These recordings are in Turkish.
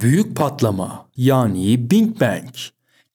Büyük patlama yani Big Bang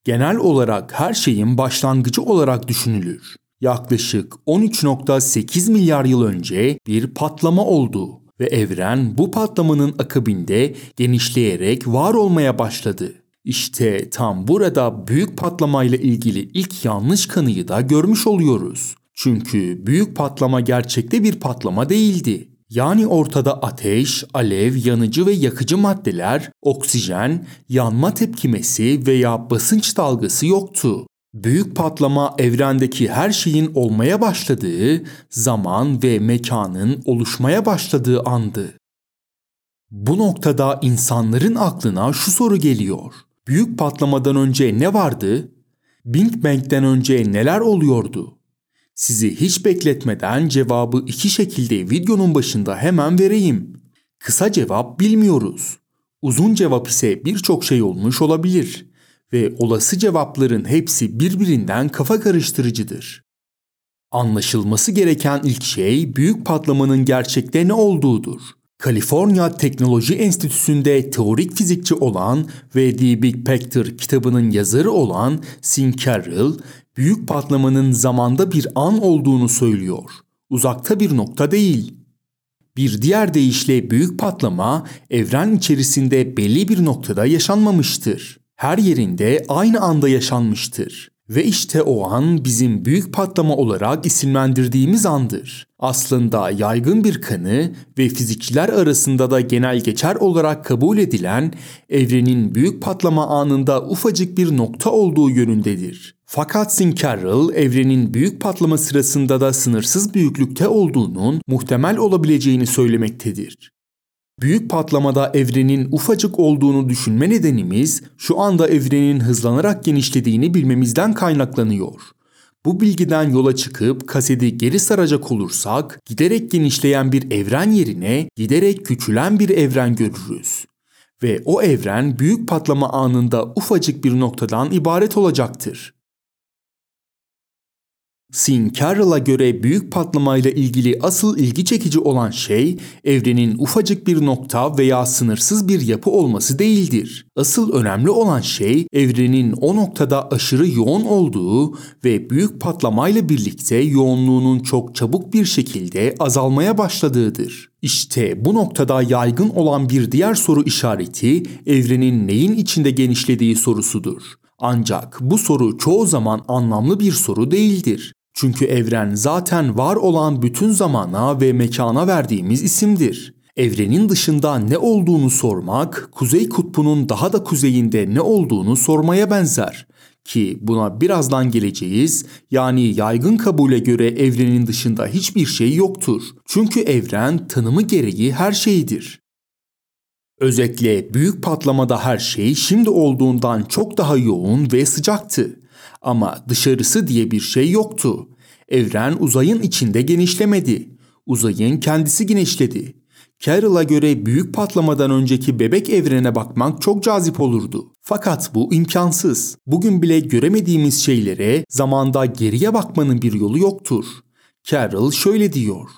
genel olarak her şeyin başlangıcı olarak düşünülür. Yaklaşık 13.8 milyar yıl önce bir patlama oldu ve evren bu patlamanın akabinde genişleyerek var olmaya başladı. İşte tam burada büyük patlamayla ilgili ilk yanlış kanıyı da görmüş oluyoruz. Çünkü büyük patlama gerçekte bir patlama değildi. Yani ortada ateş, alev, yanıcı ve yakıcı maddeler, oksijen, yanma tepkimesi veya basınç dalgası yoktu. Büyük patlama evrendeki her şeyin olmaya başladığı, zaman ve mekanın oluşmaya başladığı andı. Bu noktada insanların aklına şu soru geliyor. Büyük patlamadan önce ne vardı? Big Bang'den önce neler oluyordu? Sizi hiç bekletmeden cevabı iki şekilde videonun başında hemen vereyim. Kısa cevap bilmiyoruz. Uzun cevap ise birçok şey olmuş olabilir ve olası cevapların hepsi birbirinden kafa karıştırıcıdır. Anlaşılması gereken ilk şey büyük patlamanın gerçekte ne olduğudur. Kaliforniya Teknoloji Enstitüsü'nde teorik fizikçi olan ve The Big Picture kitabının yazarı olan Sean Carroll, büyük patlamanın zamanda bir an olduğunu söylüyor. Uzakta bir nokta değil. Bir diğer deyişle büyük patlama evren içerisinde belli bir noktada yaşanmamıştır. Her yerinde aynı anda yaşanmıştır. Ve işte o an bizim büyük patlama olarak isimlendirdiğimiz andır. Aslında yaygın bir kanı ve fizikçiler arasında da genel geçer olarak kabul edilen evrenin büyük patlama anında ufacık bir nokta olduğu yönündedir. Fakat Sin Carroll evrenin büyük patlama sırasında da sınırsız büyüklükte olduğunun muhtemel olabileceğini söylemektedir. Büyük patlamada evrenin ufacık olduğunu düşünme nedenimiz şu anda evrenin hızlanarak genişlediğini bilmemizden kaynaklanıyor. Bu bilgiden yola çıkıp kaseti geri saracak olursak giderek genişleyen bir evren yerine giderek küçülen bir evren görürüz. Ve o evren büyük patlama anında ufacık bir noktadan ibaret olacaktır. Sean Carroll'a göre büyük patlamayla ilgili asıl ilgi çekici olan şey evrenin ufacık bir nokta veya sınırsız bir yapı olması değildir. Asıl önemli olan şey evrenin o noktada aşırı yoğun olduğu ve büyük patlamayla birlikte yoğunluğunun çok çabuk bir şekilde azalmaya başladığıdır. İşte bu noktada yaygın olan bir diğer soru işareti evrenin neyin içinde genişlediği sorusudur. Ancak bu soru çoğu zaman anlamlı bir soru değildir. Çünkü evren zaten var olan bütün zamana ve mekana verdiğimiz isimdir. Evrenin dışında ne olduğunu sormak, kuzey kutbunun daha da kuzeyinde ne olduğunu sormaya benzer. Ki buna birazdan geleceğiz. Yani yaygın kabule göre evrenin dışında hiçbir şey yoktur. Çünkü evren tanımı gereği her şeydir. Özetle büyük patlamada her şey şimdi olduğundan çok daha yoğun ve sıcaktı. Ama dışarısı diye bir şey yoktu. Evren uzayın içinde genişlemedi. Uzayın kendisi genişledi. Carroll'a göre büyük patlamadan önceki bebek evrene bakmak çok cazip olurdu. Fakat bu imkansız. Bugün bile göremediğimiz şeylere zamanda geriye bakmanın bir yolu yoktur. Carroll şöyle diyor.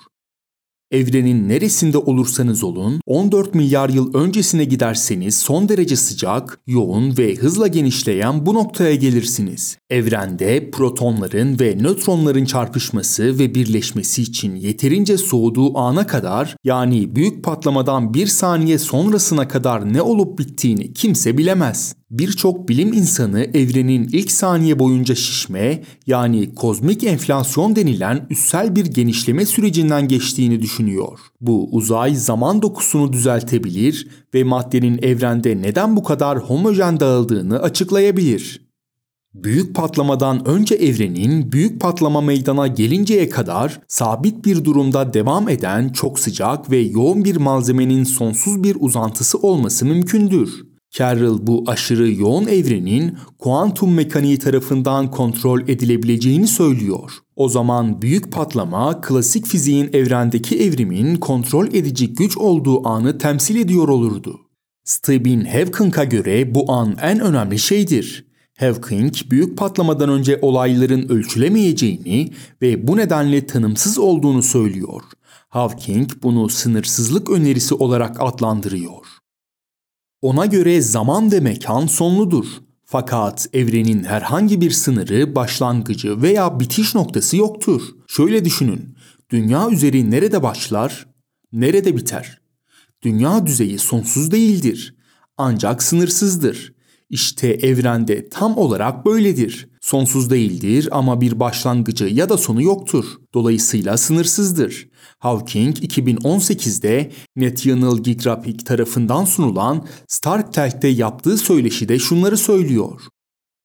Evrenin neresinde olursanız olun, 14 milyar yıl öncesine giderseniz son derece sıcak, yoğun ve hızla genişleyen bu noktaya gelirsiniz. Evrende protonların ve nötronların çarpışması ve birleşmesi için yeterince soğuduğu ana kadar yani büyük patlamadan bir saniye sonrasına kadar ne olup bittiğini kimse bilemez. Birçok bilim insanı evrenin ilk saniye boyunca şişme yani kozmik enflasyon denilen üssel bir genişleme sürecinden geçtiğini düşünüyor. Bu uzay zaman dokusunu düzeltebilir ve maddenin evrende neden bu kadar homojen dağıldığını açıklayabilir. Büyük patlamadan önce evrenin büyük patlama meydana gelinceye kadar sabit bir durumda devam eden çok sıcak ve yoğun bir malzemenin sonsuz bir uzantısı olması mümkündür. Carroll bu aşırı yoğun evrenin kuantum mekaniği tarafından kontrol edilebileceğini söylüyor. O zaman büyük patlama klasik fiziğin evrendeki evrimin kontrol edici güç olduğu anı temsil ediyor olurdu. Stephen Hawking'a göre bu an en önemli şeydir. Hawking büyük patlamadan önce olayların ölçülemeyeceğini ve bu nedenle tanımsız olduğunu söylüyor. Hawking bunu sınırsızlık önerisi olarak adlandırıyor. Ona göre zaman ve mekan sonludur. Fakat evrenin herhangi bir sınırı, başlangıcı veya bitiş noktası yoktur. Şöyle düşünün. Dünya üzeri nerede başlar, nerede biter? Dünya düzeyi sonsuz değildir. Ancak sınırsızdır. İşte evrende tam olarak böyledir. Sonsuz değildir ama bir başlangıcı ya da sonu yoktur. Dolayısıyla sınırsızdır. Hawking 2018'de National Geographic tarafından sunulan Stark Talk'te yaptığı söyleşide şunları söylüyor.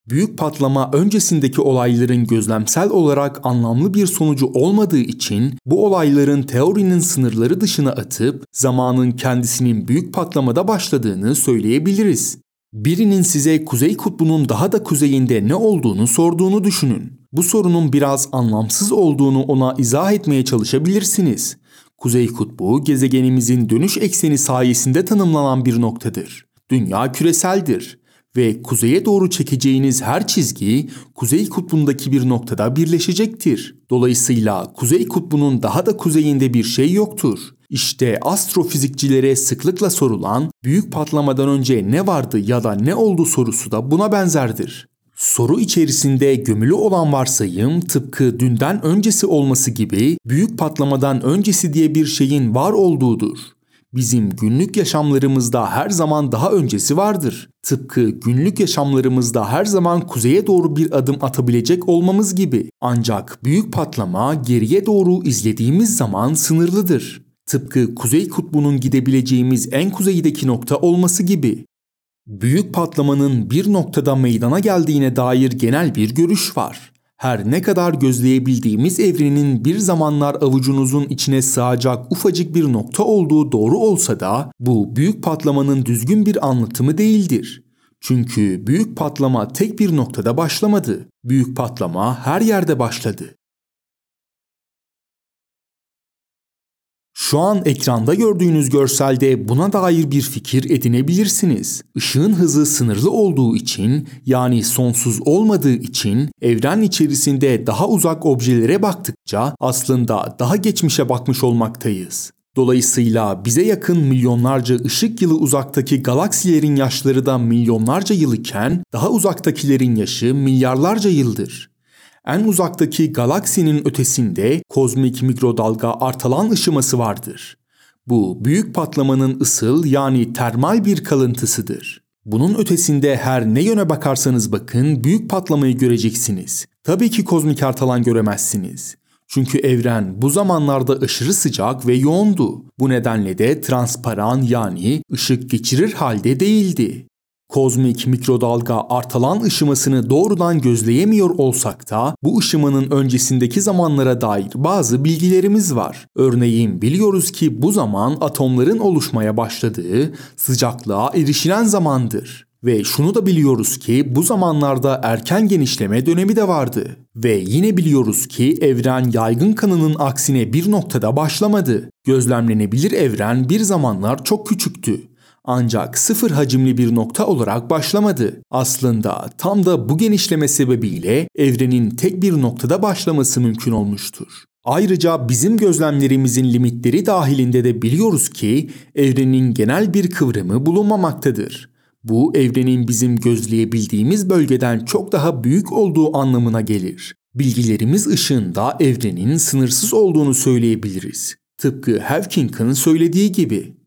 Büyük patlama öncesindeki olayların gözlemsel olarak anlamlı bir sonucu olmadığı için bu olayların teorinin sınırları dışına atıp zamanın kendisinin büyük patlamada başladığını söyleyebiliriz. Birinin size Kuzey Kutbu'nun daha da kuzeyinde ne olduğunu sorduğunu düşünün. Bu sorunun biraz anlamsız olduğunu ona izah etmeye çalışabilirsiniz. Kuzey Kutbu gezegenimizin dönüş ekseni sayesinde tanımlanan bir noktadır. Dünya küreseldir ve kuzeye doğru çekeceğiniz her çizgi Kuzey Kutbu'ndaki bir noktada birleşecektir. Dolayısıyla Kuzey Kutbu'nun daha da kuzeyinde bir şey yoktur. İşte astrofizikçilere sıklıkla sorulan büyük patlamadan önce ne vardı ya da ne oldu sorusu da buna benzerdir. Soru içerisinde gömülü olan varsayım tıpkı dünden öncesi olması gibi büyük patlamadan öncesi diye bir şeyin var olduğudur. Bizim günlük yaşamlarımızda her zaman daha öncesi vardır. Tıpkı günlük yaşamlarımızda her zaman kuzeye doğru bir adım atabilecek olmamız gibi. Ancak büyük patlama geriye doğru izlediğimiz zaman sınırlıdır. Tıpkı Kuzey Kutbu'nun gidebileceğimiz en kuzeydeki nokta olması gibi. Büyük patlamanın bir noktada meydana geldiğine dair genel bir görüş var. Her ne kadar gözleyebildiğimiz evrenin bir zamanlar avucunuzun içine sığacak ufacık bir nokta olduğu doğru olsa da bu büyük patlamanın düzgün bir anlatımı değildir. Çünkü büyük patlama tek bir noktada başlamadı. Büyük patlama her yerde başladı. Şu an ekranda gördüğünüz görselde buna dair bir fikir edinebilirsiniz. Işığın hızı sınırlı olduğu için yani sonsuz olmadığı için evren içerisinde daha uzak objelere baktıkça aslında daha geçmişe bakmış olmaktayız. Dolayısıyla bize yakın milyonlarca ışık yılı uzaktaki galaksilerin yaşları da milyonlarca yıl iken daha uzaktakilerin yaşı milyarlarca yıldır. En uzaktaki galaksinin ötesinde kozmik mikrodalga artalan ışıması vardır. Bu büyük patlamanın ısıl yani termal bir kalıntısıdır. Bunun ötesinde her ne yöne bakarsanız bakın büyük patlamayı göreceksiniz. Tabii ki kozmik artalan göremezsiniz. Çünkü evren bu zamanlarda aşırı sıcak ve yoğundu. Bu nedenle de transparan yani ışık geçirir halde değildi. Kozmik mikrodalga artalan ışımasını doğrudan gözleyemiyor olsak da bu ışımanın öncesindeki zamanlara dair bazı bilgilerimiz var. Örneğin biliyoruz ki bu zaman atomların oluşmaya başladığı sıcaklığa erişilen zamandır. Ve şunu da biliyoruz ki bu zamanlarda erken genişleme dönemi de vardı. Ve yine biliyoruz ki evren yaygın kanının aksine bir noktada başlamadı. Gözlemlenebilir evren bir zamanlar çok küçüktü ancak sıfır hacimli bir nokta olarak başlamadı. Aslında tam da bu genişleme sebebiyle evrenin tek bir noktada başlaması mümkün olmuştur. Ayrıca bizim gözlemlerimizin limitleri dahilinde de biliyoruz ki evrenin genel bir kıvrımı bulunmamaktadır. Bu evrenin bizim gözleyebildiğimiz bölgeden çok daha büyük olduğu anlamına gelir. Bilgilerimiz ışığında evrenin sınırsız olduğunu söyleyebiliriz. Tıpkı Hawking'in söylediği gibi.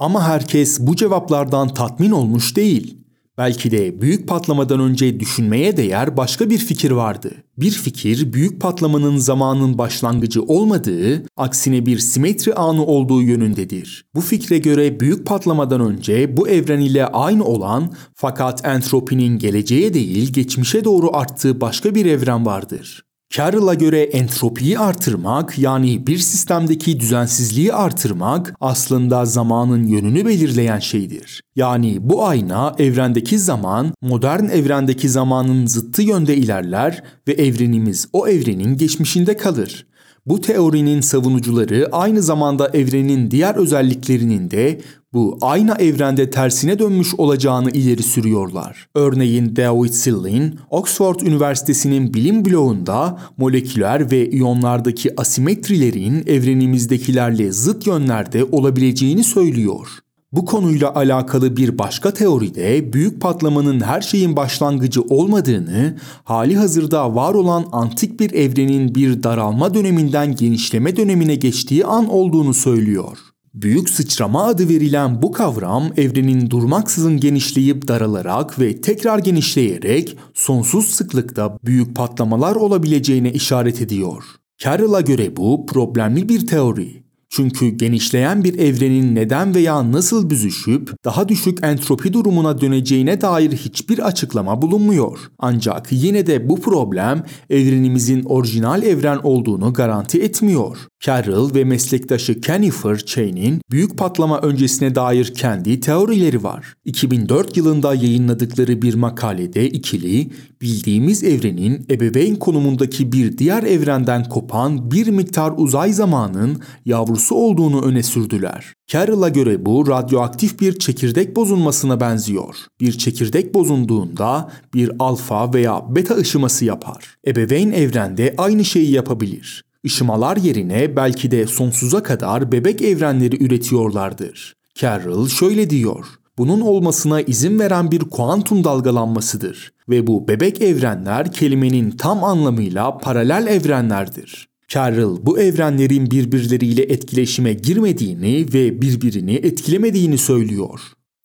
Ama herkes bu cevaplardan tatmin olmuş değil. Belki de büyük patlamadan önce düşünmeye değer başka bir fikir vardı. Bir fikir büyük patlamanın zamanın başlangıcı olmadığı, aksine bir simetri anı olduğu yönündedir. Bu fikre göre büyük patlamadan önce bu evren ile aynı olan fakat entropinin geleceğe değil geçmişe doğru arttığı başka bir evren vardır. Carroll'a göre entropiyi artırmak yani bir sistemdeki düzensizliği artırmak aslında zamanın yönünü belirleyen şeydir. Yani bu ayna evrendeki zaman modern evrendeki zamanın zıttı yönde ilerler ve evrenimiz o evrenin geçmişinde kalır. Bu teorinin savunucuları aynı zamanda evrenin diğer özelliklerinin de bu aynı evrende tersine dönmüş olacağını ileri sürüyorlar. Örneğin David Sillin, Oxford Üniversitesi'nin bilim bloğunda moleküler ve iyonlardaki asimetrilerin evrenimizdekilerle zıt yönlerde olabileceğini söylüyor. Bu konuyla alakalı bir başka teoride büyük patlamanın her şeyin başlangıcı olmadığını, hali hazırda var olan antik bir evrenin bir daralma döneminden genişleme dönemine geçtiği an olduğunu söylüyor. Büyük sıçrama adı verilen bu kavram evrenin durmaksızın genişleyip daralarak ve tekrar genişleyerek sonsuz sıklıkta büyük patlamalar olabileceğine işaret ediyor. Carroll'a göre bu problemli bir teori. Çünkü genişleyen bir evrenin neden veya nasıl büzüşüp daha düşük entropi durumuna döneceğine dair hiçbir açıklama bulunmuyor. Ancak yine de bu problem evrenimizin orijinal evren olduğunu garanti etmiyor. Carroll ve meslektaşı Kennifer Chain'in büyük patlama öncesine dair kendi teorileri var. 2004 yılında yayınladıkları bir makalede ikili, bildiğimiz evrenin ebeveyn konumundaki bir diğer evrenden kopan bir miktar uzay zamanın yavrusu olduğunu öne sürdüler. Carroll'a göre bu radyoaktif bir çekirdek bozulmasına benziyor. Bir çekirdek bozulduğunda bir alfa veya beta ışıması yapar. Ebeveyn evrende aynı şeyi yapabilir. Işımalar yerine belki de sonsuza kadar bebek evrenleri üretiyorlardır. Carroll şöyle diyor. Bunun olmasına izin veren bir kuantum dalgalanmasıdır ve bu bebek evrenler kelimenin tam anlamıyla paralel evrenlerdir. Carroll bu evrenlerin birbirleriyle etkileşime girmediğini ve birbirini etkilemediğini söylüyor.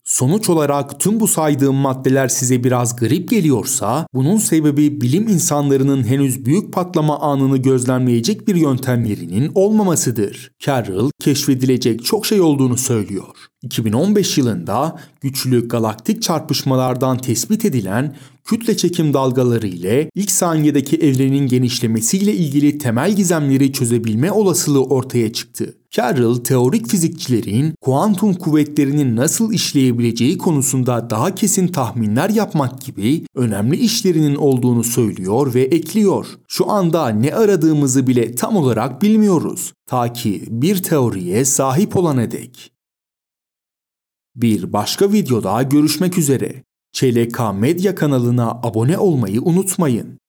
Sonuç olarak tüm bu saydığım maddeler size biraz garip geliyorsa bunun sebebi bilim insanlarının henüz büyük patlama anını gözlemleyecek bir yöntemlerinin olmamasıdır. Carroll keşfedilecek çok şey olduğunu söylüyor. 2015 yılında güçlü galaktik çarpışmalardan tespit edilen kütle çekim dalgaları ile ilk saniyedeki evrenin genişlemesiyle ilgili temel gizemleri çözebilme olasılığı ortaya çıktı. Carroll, teorik fizikçilerin kuantum kuvvetlerinin nasıl işleyebileceği konusunda daha kesin tahminler yapmak gibi önemli işlerinin olduğunu söylüyor ve ekliyor. Şu anda ne aradığımızı bile tam olarak bilmiyoruz. Ta ki bir teoriye sahip olana dek. Bir başka videoda görüşmek üzere. ÇLK Medya kanalına abone olmayı unutmayın.